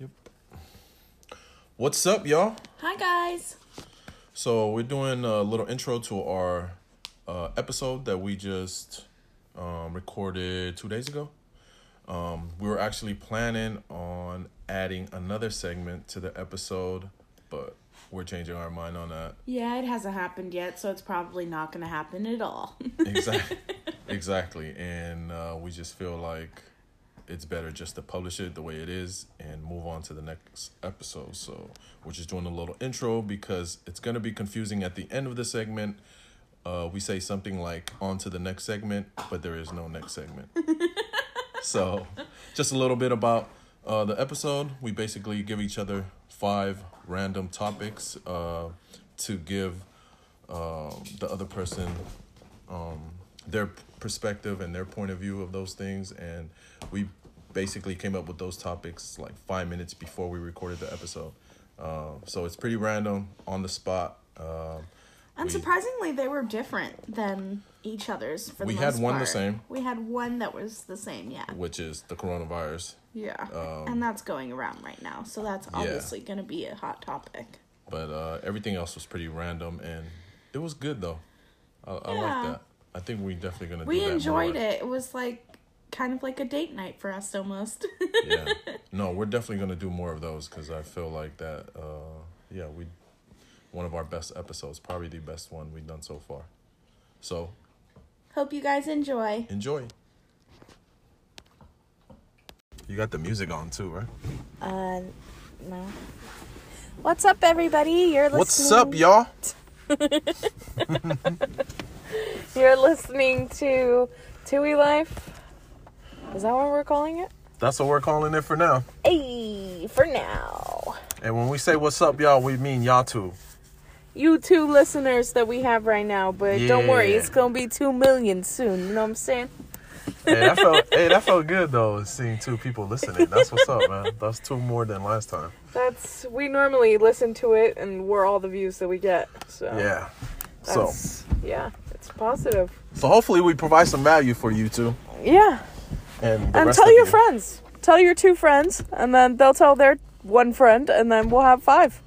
Yep. What's up, y'all? Hi guys. So we're doing a little intro to our uh, episode that we just um, recorded two days ago. Um, we were actually planning on adding another segment to the episode, but we're changing our mind on that. Yeah, it hasn't happened yet, so it's probably not going to happen at all. Exactly. exactly. And uh, we just feel like it's better just to publish it the way it is and move on to the next episode. So we're just doing a little intro because it's going to be confusing at the end of the segment. Uh, we say something like on to the next segment, but there is no next segment. so just a little bit about uh, the episode. We basically give each other five random topics uh, to give um, the other person um, their perspective and their point of view of those things. And we basically came up with those topics like five minutes before we recorded the episode. Uh, so it's pretty random, on the spot. Um, and we- surprisingly, they were different than each other's for the We had one the same. We had one that was the same, yeah. which is the coronavirus. Yeah. Um, and that's going around right now, so that's obviously going to be a hot topic. But uh, everything else was pretty random, and it was good though. I, I like that. I think we're definitely gonna. We do that enjoyed more. it. It was like kind of like a date night for us almost. yeah. No, we're definitely gonna do more of those because I feel like that. Uh, yeah, we one of our best episodes, probably the best one we've done so far. So Hope you guys enjoy. enjoy. You got the music on too, right? Uh, no. What's up, everybody? You're listening. To. What's up, y'all? You're listening to Tui Life. Is that what we're calling it? That's what we're calling it for now. Hey, for now. And when we say what's up, y'all, we mean y'all too. You two listeners that we have right now, but don't worry, it's gonna be two million soon. You know what I'm saying? Hey, that felt hey, that felt good though, seeing two people listening. That's what's up, man. That's two more than last time. That's we normally listen to it, and we're all the views that we get. So Yeah. So yeah, it's positive. so hopefully we provide some value for you two. Yeah, And and tell your you. friends. Tell your two friends, and then they'll tell their one friend, and then we'll have five.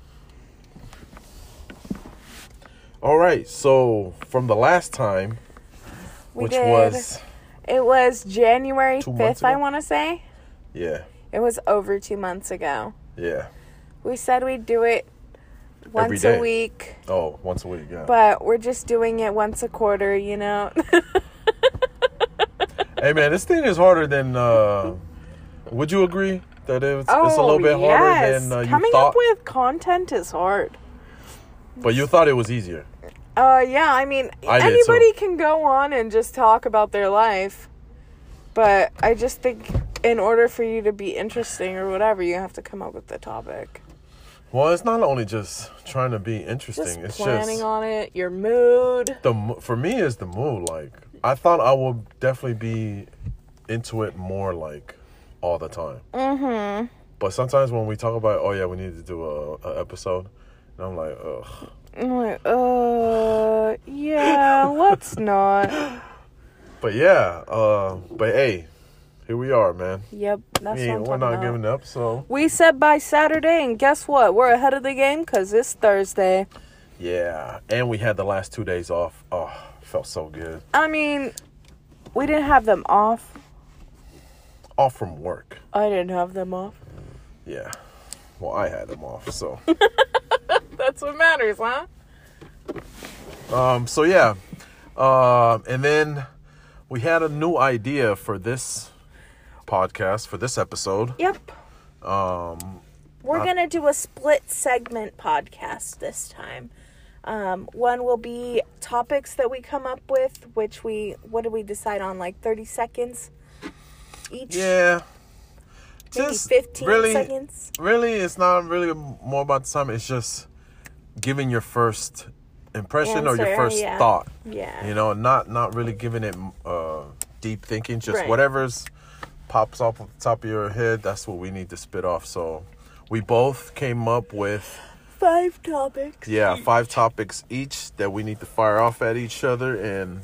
All right. So from the last time, We which did. was It was January 5th, I want to say. yeah, It was over two months ago. yeah. We said we'd do it once a week, Oh, once a week. Yeah. but we're just doing it once a quarter, you know? hey man, this thing is harder than. uh Would you agree that it's, it's a little bit harder Oh, yes. than uh, you Coming thought? up with content is hard. but you thought it was easier. Uh, yeah, I mean, I anybody can go on and just talk about their life, but I just think in order for you to be interesting or whatever, you have to come up with the topic. Well, it's not only just trying to be interesting. Just it's planning just planning on it, your mood. the for me is the mood. Like I thought I would definitely be into it more like all the time. Mm-hmm. But sometimes when we talk about, oh yeah, we need to do a, a episode, and I'm like, ugh. I'm like, uh, yeah, let's not. But yeah, uh, but hey, here we are, man. Yep, that's we what we're not about. giving up. So We said by Saturday, and guess what? We're ahead of the game because it's Thursday. yeah, and we had the last two days off. Oh, felt so good. I mean, we didn't have them off. Off from work. I didn't have them off. Yeah. Well, I had them off. So. That's what matters, huh? Um, so yeah, um, and then we had a new idea for this podcast for this episode. Yep. Um, We're Uh, gonna do a split segment podcast this time. Um, one will be topics that we come up with, which we what did we decide on? Like thirty seconds each. yeah, Maybe just fifteen really, seconds. really, it's not really more about the time. It's just giving your first impression or your first yeah. thought. Yeah. You know, not not really giving it uh, deep thinking. Just Right. whatever's pops off of the top of your head. That's what we need to spit off. So we both came up with Five topics. yeah five topics each that we need to fire off at each other and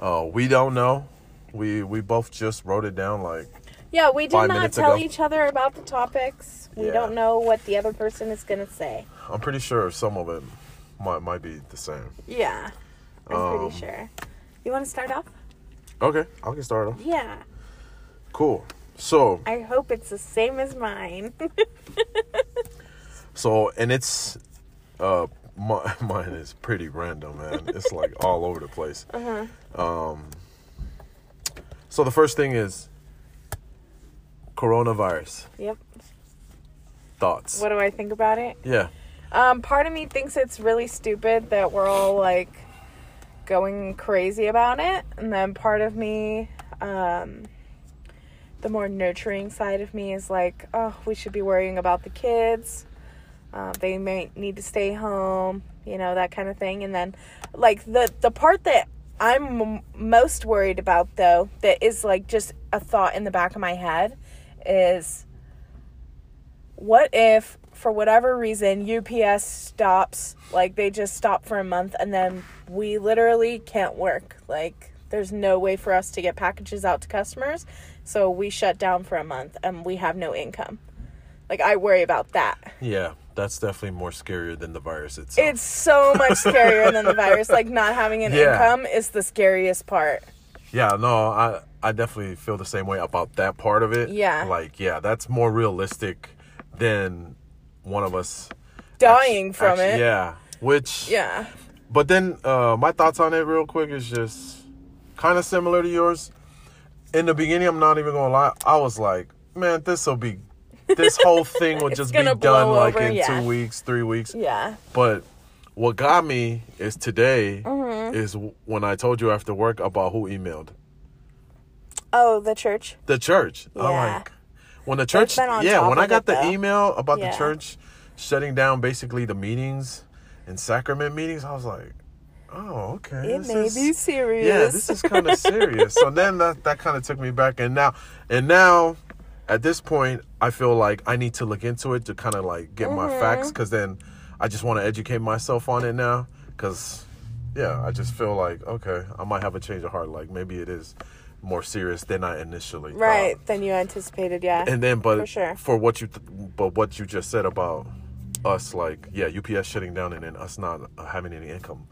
uh, we don't know we we both just wrote it down like Yeah, we did not tell ago. each other about the topics. We Yeah. don't know what the other person is going to say. I'm pretty sure some of it might might be the same. Yeah, I'm Um, pretty sure. You want to start off? Okay, I can start off. Yeah. Cool. So I hope it's the same as mine. so and it's uh my, mine is pretty random, man. It's like all over the place. uh-huh. Um. So the first thing is coronavirus Yep. thoughts. What do I think about it? Yeah. Um, part of me thinks it's really stupid that we're all like going crazy about it, and then part of me, um, the more nurturing side of me is like, oh, we should be worrying about the kids. Uh, they may need to stay home, you know, that kind of thing. And then, like the the part that I'm m- most worried about, though, that is like just a thought in the back of my head, is what if for whatever reason UPS stops like they just stop for a month and then we literally can't work like there's no way for us to get packages out to customers so we shut down for a month and we have no income like I worry about that Yeah. That's definitely more scarier than the virus itself. it's so much scarier than the virus like not having an Yeah. income is the scariest part Yeah, no, I I definitely feel the same way about that part of it. Yeah. Like, yeah, that's more realistic than one of us dying from it Yeah. Which yeah but then uh my thoughts on it real quick is just kind of similar to yours. In the beginning, I'm not even going to lie, I was like, man, this will be this whole thing would just be done like over, in yeah. 2 weeks, 3 weeks. yeah But what got me is today Mm-hmm. is when I told you after work about who emailed. oh the church the church. I'm Yeah. like, when the church, been on yeah, when I got the though. email about Yeah. the church shutting down basically the meetings and sacrament meetings, I was like, oh, okay. it this may is- be serious Yeah, this is kind of serious. so then that that kind of took me back, and now, and now, at this point, I feel like I need to look into it to kind of like get my Mm-hmm. facts, because then I just want to educate myself on it now, because yeah, I just feel like okay, I might have a change of heart. Like maybe it is more serious than I initially thought. right than you anticipated yeah And then, but For sure. for what you, th- but what you just said about us, like yeah, UPS shutting down and then us not having any income.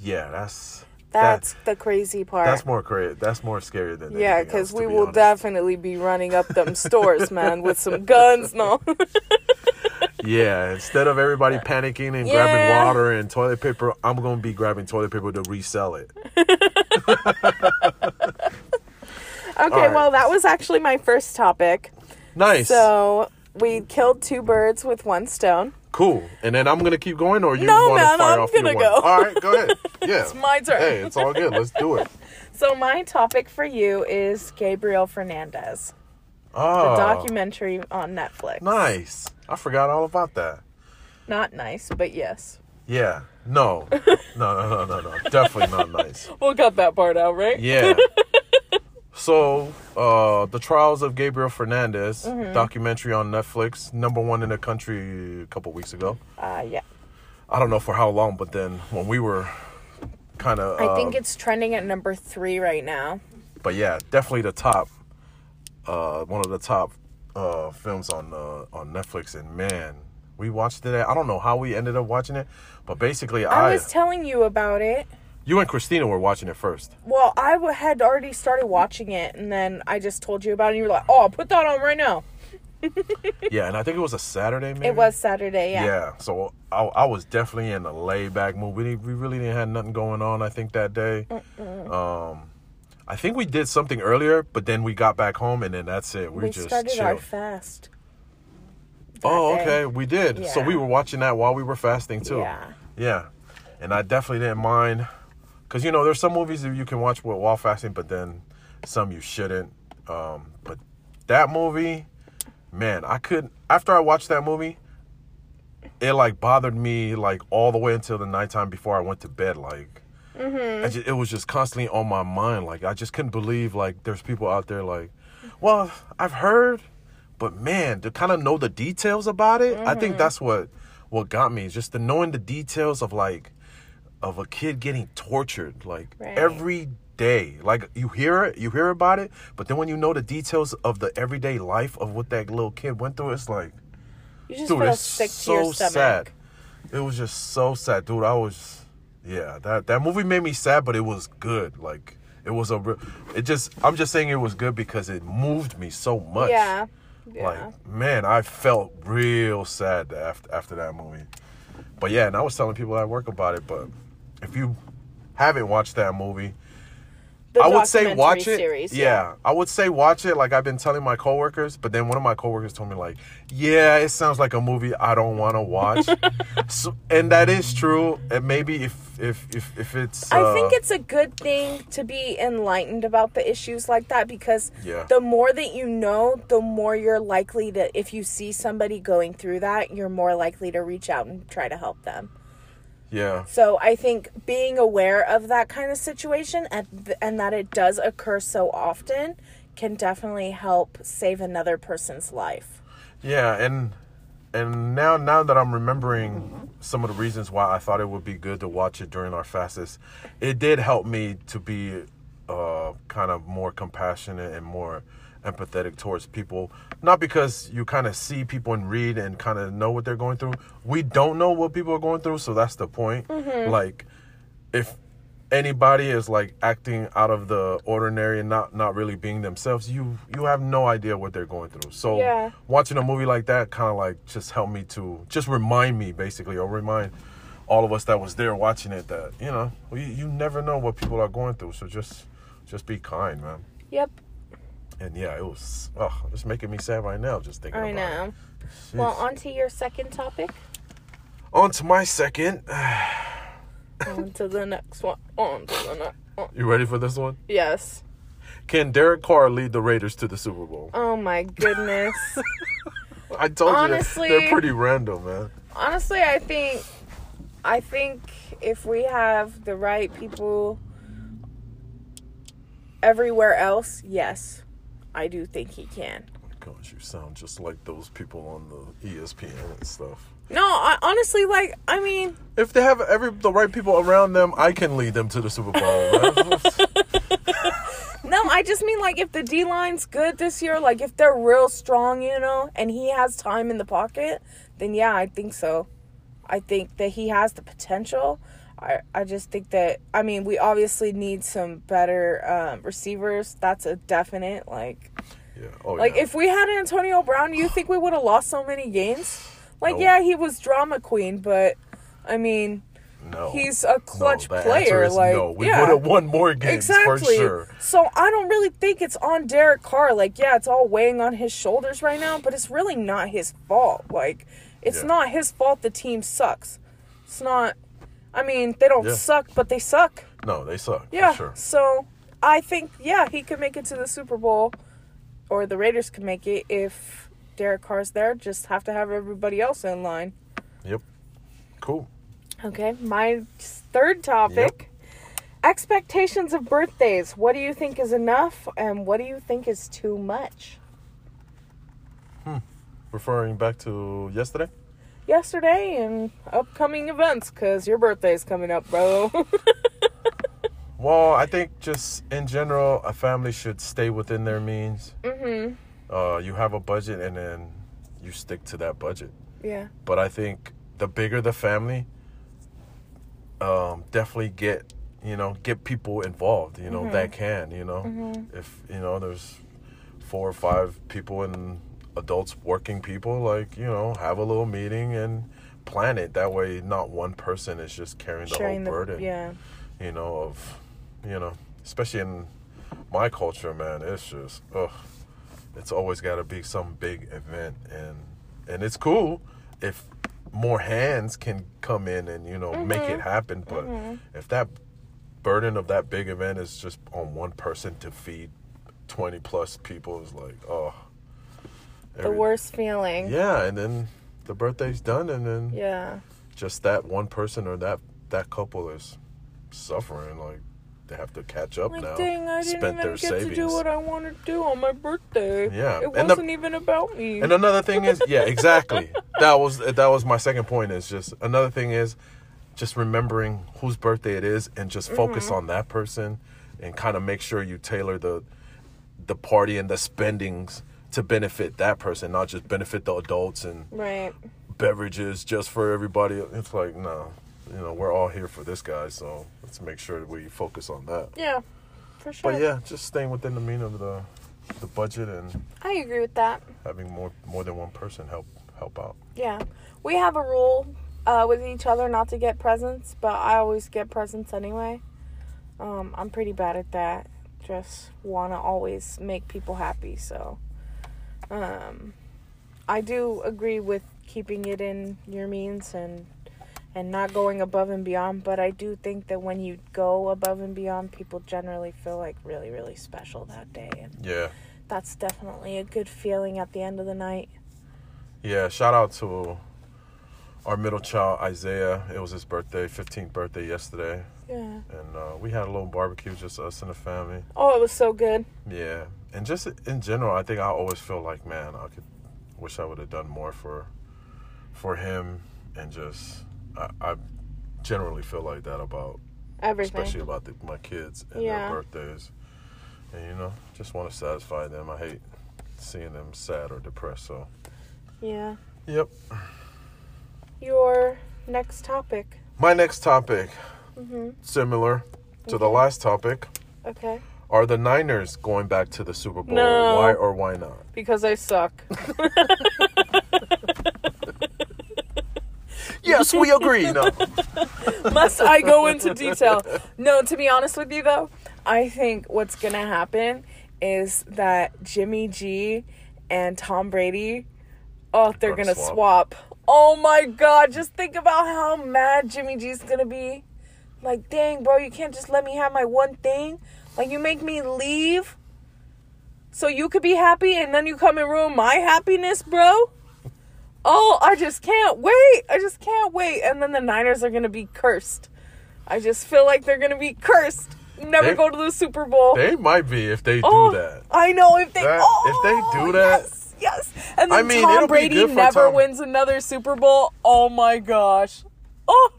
Yeah, that's That's that, the crazy part. that's more crazy. That's more scary than that. yeah, because we be will honest. definitely be running up them stores, man, with some guns. No, Yeah, instead of everybody panicking and Yeah. grabbing water and toilet paper, I'm gonna be grabbing toilet paper to resell it. okay. right. Well, that was actually my first topic. Nice, So we killed two birds with one stone. Cool. And then I'm gonna keep going, or you No, want to fire I'm off your gonna one? go. All right, go ahead. Yeah, It's my turn. Hey, it's all good. Let's do it. So my topic for you is Gabriel Fernandez, Oh, the Oh, documentary on Netflix. nice. I forgot all about that. Not nice, but yes. Yeah. No. No, no, no, no, no. Definitely not nice. We'll cut that part out, right? Yeah. So, uh, the trials of Gabriel Fernandez Mm-hmm. documentary on Netflix, number one in the country a couple weeks ago. Uh, yeah. I don't know for how long, but then when we were kind of, I think it's trending at number three right now. but yeah, definitely the top, uh, one of the top uh films on uh, on Netflix. And man, we watched it. I don't know how we ended up watching it, but basically, I I, was telling you about it. You and Christina were watching it first. Well, I w- had already started watching it, and then I just told you about it, and you were like, "Oh, I'll put that on right now." Yeah, and I think it was a Saturday. Maybe It was Saturday, yeah. Yeah, so I, I was definitely in a laid back mood. We, didn't- we really didn't have nothing going on. I think that day. Um, I think we did something earlier, but then we got back home and then that's it. We, We just started chilled. our fast. oh, day. okay, we did. So we were watching that while we were fasting too. Yeah. Yeah, and I definitely didn't mind because you know there's some movies that you can watch with- while fasting, but then some you shouldn't. Um, but that movie, man, I couldn't. After I watched that movie, it like bothered me like all the way until the nighttime before I went to bed. Like, I just, it was just constantly on my mind. Like, I just couldn't believe like there's people out there like, well, I've heard, but man, to kind of know the details about it, I think that's what what got me. Just the knowing the details of like of a kid getting tortured like Right. every day. Like you hear it, you hear about it, but then when you know the details of the everyday life of what that little kid went through, it's like, You just dude, feel it's sick so sad. It was just so sad, dude. I was, yeah, that that movie made me sad, but it was good. Like it was a, real, it just, I'm just saying it was good because it moved me so much. Yeah. Yeah. Like man, I felt real sad after after that movie. But yeah, and I was telling people at work about it. But if you haven't watched that movie, The I would say watch it. Series, yeah. I would say watch it. Like I've been telling my coworkers, but then one of my coworkers told me like, "Yeah, it sounds like a movie I don't want to watch." so, and that is true. And maybe if if if if it's, I think uh, it's a good thing to be enlightened about the issues like that because Yeah. the more that you know, the more you're likely to, if you see somebody going through that, you're more likely to reach out and try to help them. Yeah, So I think being aware of that kind of situation and, th- and that it does occur so often can definitely help save another person's life. Yeah, and and now now that I'm remembering some of the reasons why I thought it would be good to watch it during our fastest, it did help me to be uh kind of more compassionate and more empathetic towards people. Not because you kind of see people and read and kind of know what they're going through. We don't know what people are going through, so that's the point. Mm-hmm. Like if anybody is like acting out of the ordinary and not not really being themselves you you have no idea what they're going through so Yeah. watching a movie like that kind of like just helped me to just remind me basically or remind all of us that was there watching it that you know you, you never know what people are going through so just just be kind man Yep, and yeah it was oh it's making me sad right now just thinking I about know. it Well, on to your second topic. on to my second on to the next one. On to the next one. you ready for this one Yes. can Derek Carr lead the Raiders to the Super Bowl Oh my goodness. I told Honestly- you they're pretty random man Honestly, I think I think if we have the right people everywhere else, yes. I do think he can. Oh gosh, you sound just like those people on the ESPN and stuff. No, I honestly like I mean, If they have every the right people around them, I can lead them to the Super Bowl. no, I just mean like if the D line's good this year, like if they're real strong, you know, and he has time in the pocket, then yeah, I think so. I think that he has the potential. I, I just think that I mean we obviously need some better um, receivers. That's a definite like yeah. Oh, Like yeah. if we had Antonio Brown, do you think we would have lost so many games? Like No. yeah, he was drama queen, but I mean, no, he's a clutch no, player. like no. We yeah. would have won more games Exactly. for sure. So I don't really think it's on Derek Carr. Like, yeah, it's all weighing on his shoulders right now, but it's really not his fault. Like, it's Yeah. not his fault the team sucks. It's not I mean, they don't Yeah. suck, but they suck. No, they suck. Yeah. for sure. So I think yeah, he could make it to the Super Bowl or the Raiders could make it if Derek Carr's there. Just have to have everybody else in line. Yep. Cool. Okay, my third topic. Expectations of birthdays. What do you think is enough and what do you think is too much? Hmm. Referring back to yesterday. Yesterday and upcoming events cuz your birthday's coming up, bro. Well, I think just in general, a family should stay within their means. mhm. Uh, you have a budget, and then you stick to that budget. Yeah. but I think the bigger the family, um, definitely get you know get people involved. You know that can you know if you know there's four or five people and adults working people like you know have a little meeting and plan it that way. Not one person is just carrying the Sharing whole burden. yeah. You know of you know especially in my culture, man. It's just ugh. It's always got to be some big event and and it's cool if more hands can come in and you know make it mm-hmm. happen but mm-hmm. if that burden of that big event is just on one person to feed 20 plus people is like oh The worst feeling. yeah and then the birthday's done and then Yeah. just that one person or that that couple is suffering like they have to catch up Like, now dang, I didn't spent even their get savings to do what I want to do on my birthday. Yeah, It and wasn't even about me. And another thing is, yeah, exactly. that was that was my second point. Is just another thing is just remembering whose birthday it is and just focus Mm-hmm. on that person and kind of make sure you tailor the the party and the spendings to benefit that person, not just benefit the adults and Right. beverages just for everybody. It's like, no, you know, we're all here for this guy, so let's make sure that we focus on that. Yeah. For sure. But yeah, just staying within the mean of the the budget and I agree with that. having more more than one person help help out. Yeah. We have a rule uh, with each other not to get presents, but I always get presents anyway. Um, I'm pretty bad at that. Just want to always make people happy, so um, I do agree with keeping it in your means and and not going above and beyond, but I do think that when you go above and beyond, people generally feel like really really special that day and Yeah. that's definitely a good feeling at the end of the night. Yeah, shout out to our middle child Isaiah. It was his birthday, 15th birthday yesterday, Yeah. and uh, we had a little barbecue, just us and the family. Oh, it was so good. Yeah, and just in general, I think I always feel like, man, I could wish I would have done more for for him, and just I, I generally feel like that about, Everything. especially about the, my kids and Yeah. their birthdays, and you know, just want to satisfy them. I hate seeing them sad or depressed. So, Yeah. yep. Your next topic. My next topic, Mm-hmm. similar to the last topic, Okay. Are the Niners going back to the Super Bowl? No. Why or why not? Because I suck. Yes, we agree. No. Must I go into detail? No, to be honest with you though, I think what's gonna happen is that Jimmy G and Tom Brady, oh, they're Gonna gonna swap. swap. Oh my god, just think about how mad Jimmy G's gonna be. Like, dang, bro, you can't just let me have my one thing. Like, you make me leave so you could be happy and then you come and ruin my happiness, bro. Oh, I just can't wait. I just can't wait. And then the Niners are going to be cursed. I just feel like they're going to be cursed. Never They- go to the Super Bowl. They might be if they do oh, that. I know if they That- oh, if they oh, do that- Yes, yes. And then I mean, Tom Brady never Tom. wins another Super Bowl. Oh my gosh. Oh.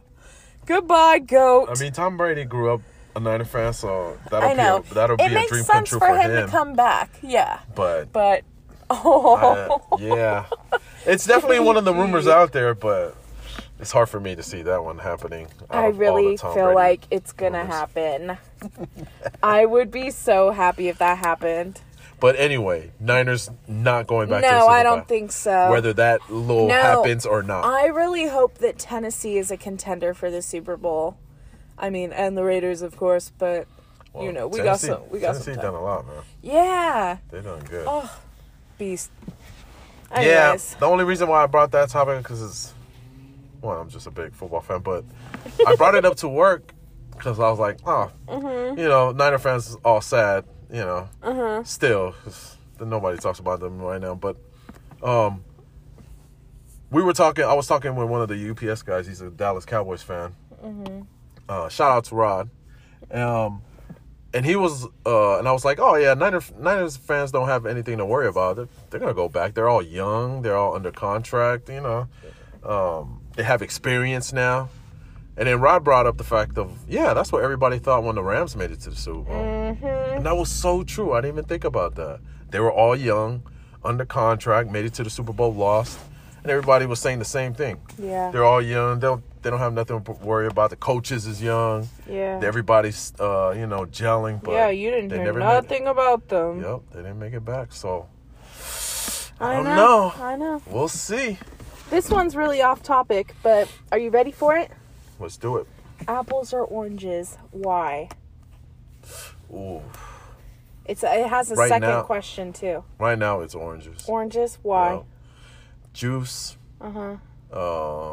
Goodbye, goat. I mean, Tom Brady grew up a Niner fan, so that'll I know. be a, that'll it be a dream come true for for him, to come back. Yeah. But But oh. uh, yeah, it's definitely one of the rumors out there, but it's hard for me to see that one happening. I of all the really feel Brady like it's gonna rumors. happen. I would be so happy if that happened. But anyway, Niners not going back. to the No, I don't think so. whether that little No, happens or not. I really hope that Tennessee is a contender for the Super Bowl. I mean, and the Raiders, of course, but Well, you know, we got some. We got Tennessee some. done Time. a lot, man. Yeah. They done good. Oh, beast. Yeah, the only reason why I brought that topic because it's well, I'm just a big football fan, but I brought it up to work because I was like, oh, Mm-hmm. you know, Niner fans is all sad, you know, uh-huh. still nobody talks about them right now, but um, we were talking. I was talking with one of the UPS guys. He's a Dallas Cowboys fan. Mm-hmm. Uh, shout out to Rod. Um, and he was, uh, and I was like, oh yeah, Niner, Niners fans don't have anything to worry about. They're, they're gonna go back. They're all young. They're all under contract. You know, um, they have experience now. And then Rod brought up the fact of, yeah, that's what everybody thought when the Rams made it to the Super Bowl. Mm-hmm. And that was so true. I didn't even think about that. They were all young, under contract, made it to the Super Bowl, lost, and everybody was saying the same thing. Yeah. They're all young. They don't, they don't have nothing to worry about. The coaches is young. Yeah. Everybody's, uh, you know, gelling. But yeah, you didn't hear never nothing about them. Yep, they didn't make it back. So I, I don't know. know. I know. we'll see. This one's really off topic, but are you ready for it? Let's do it. Apples or oranges? Why? Ooh, It's it has a Right second now- question too. right now it's oranges. Oranges? Why? Juice. Uh huh.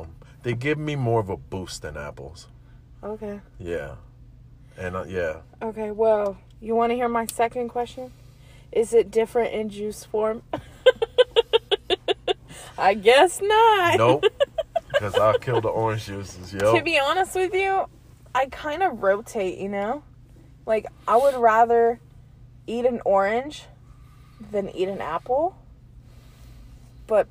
Um, they give me more of a boost than apples. Okay. Yeah, and uh, yeah, Okay. Well, you want to hear my second question? Is it different in juice form? I guess not. nope. Because I'll kill the orange juices, yo. To be honest with you, I kind of rotate, you know? Like, I would rather eat an orange than eat an apple. But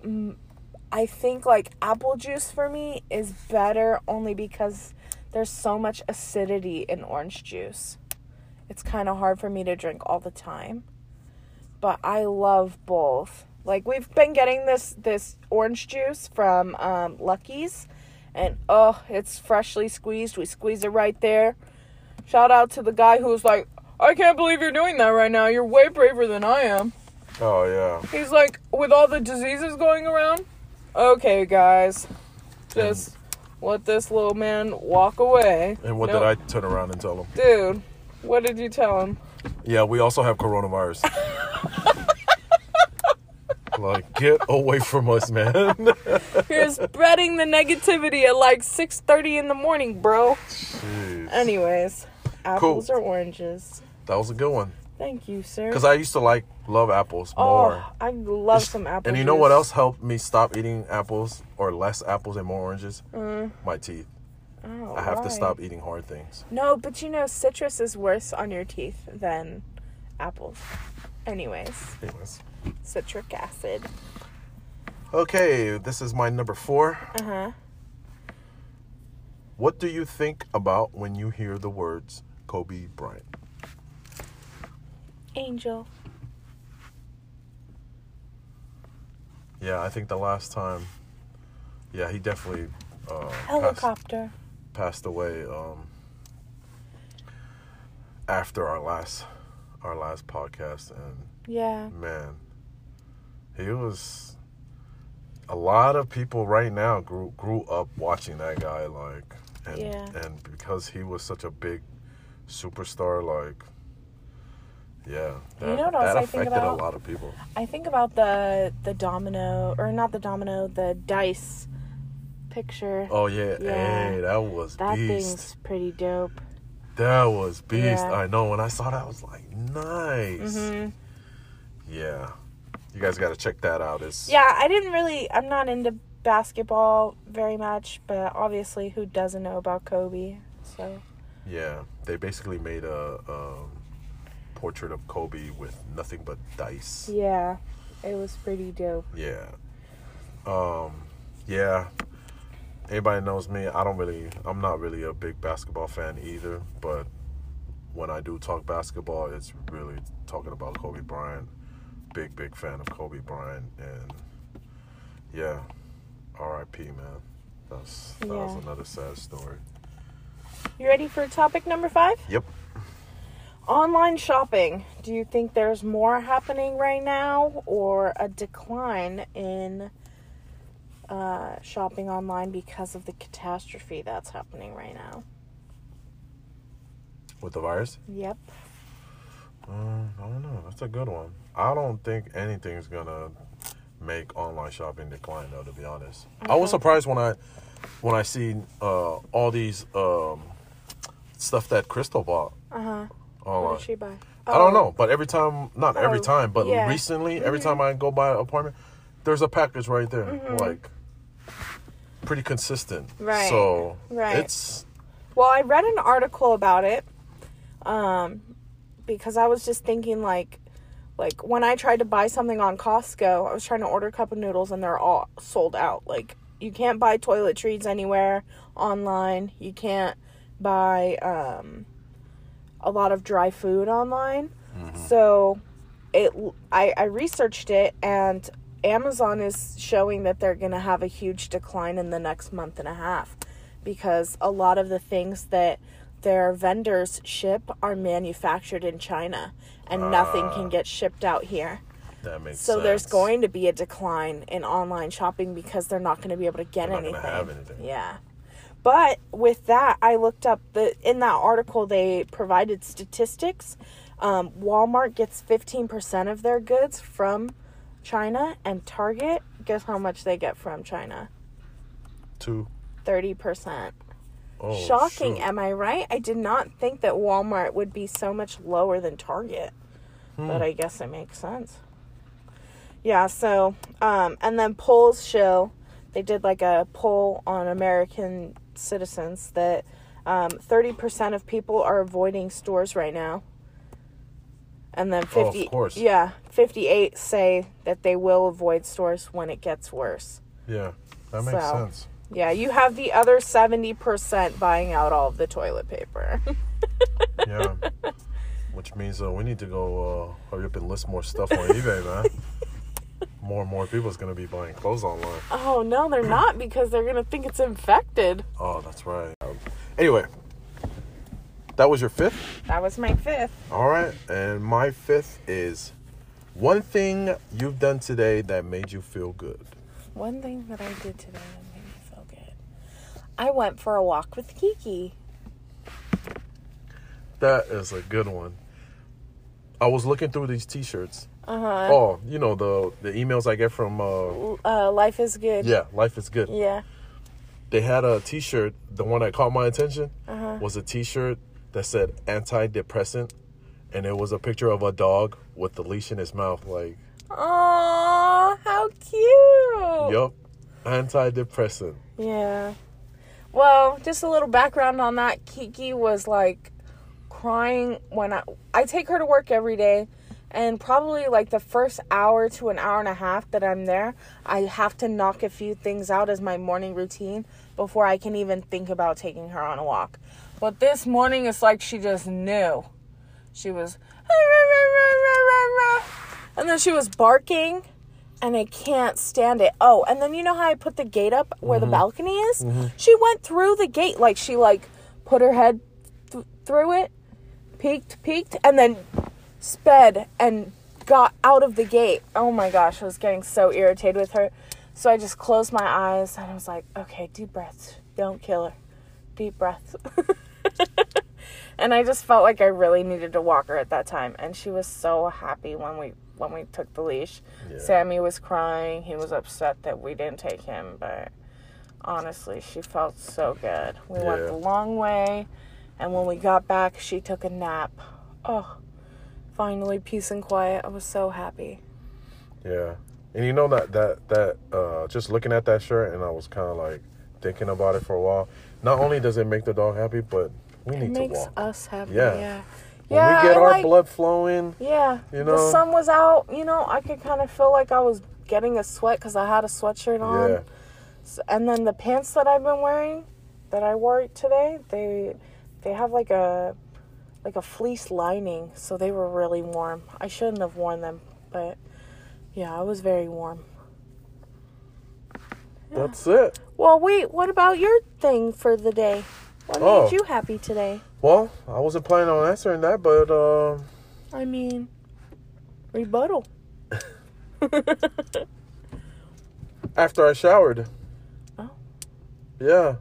I think, like, apple juice for me is better only because there's so much acidity in orange juice. it's kind of hard for me to drink all the time. But I love both. Like we've been getting this this orange juice from um, Lucky's, and oh, it's freshly squeezed. We squeeze it right there. Shout out to the guy who was like, "I can't believe you're doing that right now. You're way braver than I am." Oh yeah. He's like, with all the diseases going around, okay, guys, just let this little man walk away. And what Nope. did I turn around and tell him? Dude, what did you tell him? Yeah, we also have coronavirus. like, get away from us, man. You're spreading the negativity at like 6.30 in the morning, bro. Jeez. Anyways, apples or oranges? That was a good one. Thank you, sir. Because I used to like love apples more. Oh, I love some apples. and you know what else helped me stop eating apples or less apples and more oranges? My teeth. Oh, I have to stop eating hard things. No, but you know, citrus is worse on your teeth than apples. Anyways, Anyways. citric acid. Okay, this is my number four. Uh huh. What do you think about when you hear the words Kobe Bryant? Angel. Yeah, I think the last time, yeah, he definitely uh, passed, Helicopter. passed away um, after our last our last podcast, and Yeah. man, he was. A lot of people right now grew grew up watching that guy, like, and Yeah. and because he was such a big superstar, like, yeah, that, You know what else I think affected a lot of people. I think about the the domino or not the domino, the dice picture. Oh yeah, Yeah. hey, that was that beast. thing's pretty dope. That was beast. Yeah. I know. When I saw that, I was like, nice. hmm Yeah, you guys got to check that out. It's Yeah, I didn't really. I'm not into basketball very much, but obviously, who doesn't know about Kobe? So yeah. They basically made a um, portrait of Kobe with nothing but dice. yeah, it was pretty dope. Yeah. Um. Yeah. Anybody knows me. I don't really. I'm not really a big basketball fan either. But when I do talk basketball, it's really talking about Kobe Bryant. Big big fan of Kobe Bryant, and yeah, R.I.P. Man. That's that was another sad story. You ready for topic number five? Yep. Online shopping. Do you think there's more happening right now or a decline in uh, shopping online because of the catastrophe that's happening right now? With the virus. Yep. Um, I don't know. That's a good one. I don't think anything's gonna make online shopping decline, though. To be honest, I was surprised when I when I seen uh, all these um, stuff that Crystal bought Uh huh. What did she buy? I don't know, but every time, not every Oh, time, but yeah. recently, every time I go by an apartment, there's a package right there, Mm-hmm. like pretty consistent. Right. So Right. it's Well, I read an article about it, um, because I was just thinking like, like when I tried to buy something on Costco, I was trying to order a cup of noodles and they're all sold out. Like you can't buy toiletries anywhere online. You can't buy um, a lot of dry food online. Mm-hmm. So, it I I researched it and Amazon is showing that they're going to have a huge decline in the next month and a half because a lot of the things that their vendors ship are manufactured in China and nothing can ah. get shipped out here. that makes So sense. there's going to be a decline in online shopping because they're not going to be able to get anything. anything. Yeah. But with that, I looked up the in that article they provided statistics. Um, Walmart gets 15% of their goods from China, and Target, guess how much they get from China? two. 30%. Oh, Shocking, shoot. am I right? I did not think that Walmart would be so much lower than Target. Hmm. But I guess it makes sense. Yeah, so um and then polls show they did like a poll on American citizens that um 30% of people are avoiding stores right now. And then Oh, of 50 course. Yeah, 58 say that they will avoid stores when it gets worse. Yeah, that makes So. sense. Yeah, you have the other 70% buying out all of the toilet paper. Yeah. Which means uh, we need to go uh, hurry up and list more stuff on eBay, man. More and more people is gonna be buying clothes online. Oh no, they're not because they're gonna think it's infected. Oh, that's right. Um, anyway, that was your fifth. That was my fifth. All right, and my fifth is one thing you've done today that made you feel good. One thing that I did today that made me feel good. I went for a walk with Kiki. That is a good one. I was looking through these T-shirts. Uh huh. Oh, you know the the emails I get from. Uh, Uh, life is good. yeah, life is good. Yeah. They had a T-shirt. The one that caught my attention Uh-huh. was a T-shirt that said antidepressant, and it was a picture of a dog with the leash in his mouth. Like, oh, how cute. yup, antidepressant. Yeah. Well, just a little background on that. Kiki was like crying when I I take her to work every day and probably like the first hour to an hour and a half that I'm there, I have to knock a few things out as my morning routine before I can even think about taking her on a walk. But this morning it's like she just knew. She was and then she was barking and I can't stand it. Oh, and then you know how I put the gate up where the mm-hmm. balcony is? Mm-hmm. She went through the gate like she like put her head th- through it, peeked, peeked, and then sped and got out of the gate. Oh my gosh, I was getting so irritated with her. So I just closed my eyes and I was like, okay, deep breaths. Don't kill her. Deep breaths. and I just felt like I really needed to walk her at that time. And she was so happy when we when we took the leash. Yeah. Sammy was crying. He was upset that we didn't take him, but honestly, she felt so good. We went Yeah. the long way, and when we got back, she took a nap. Oh, finally peace and quiet. I was so happy. Yeah, and you know that that that uh, just looking at that shirt, and I was kind of like thinking about it for a while. Not only does it make the dog happy, but we It need to makes walk. us happy. Yeah. Yeah. When Yeah, we get I our like- blood flowing, Yeah. You know. the sun was out. You know, I could kind of feel like I was getting a sweat because I had a sweatshirt on. yeah, S- and then the pants that I've been wearing, that I wore today, they they have like a like a fleece lining, so they were really warm. I shouldn't have worn them, but yeah, I was very warm. that's it. Well, wait, what about your thing for the day? What Oh. made you happy today? Well, I wasn't planning on answering that, but um, I mean, rebuttal. after I showered, Oh. yeah,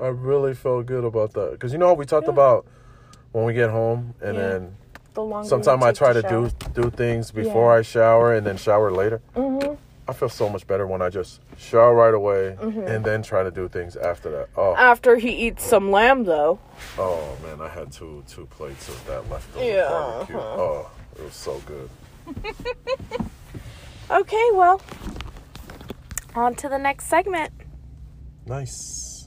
I really felt good about that. Cause you know how we talked Yeah. about when we get home, and Yeah. then The sometimes I try the to do do things before Yeah. I shower and then shower later. Mhm. I feel so much better when I just shower right away Mm-hmm. and then try to do things after that. Oh, After he eats some lamb, though. oh man, I had two two plates of that leftover Yeah, barbecue. uh-huh. Oh, it was so good. Okay, well, on to the next segment. Nice.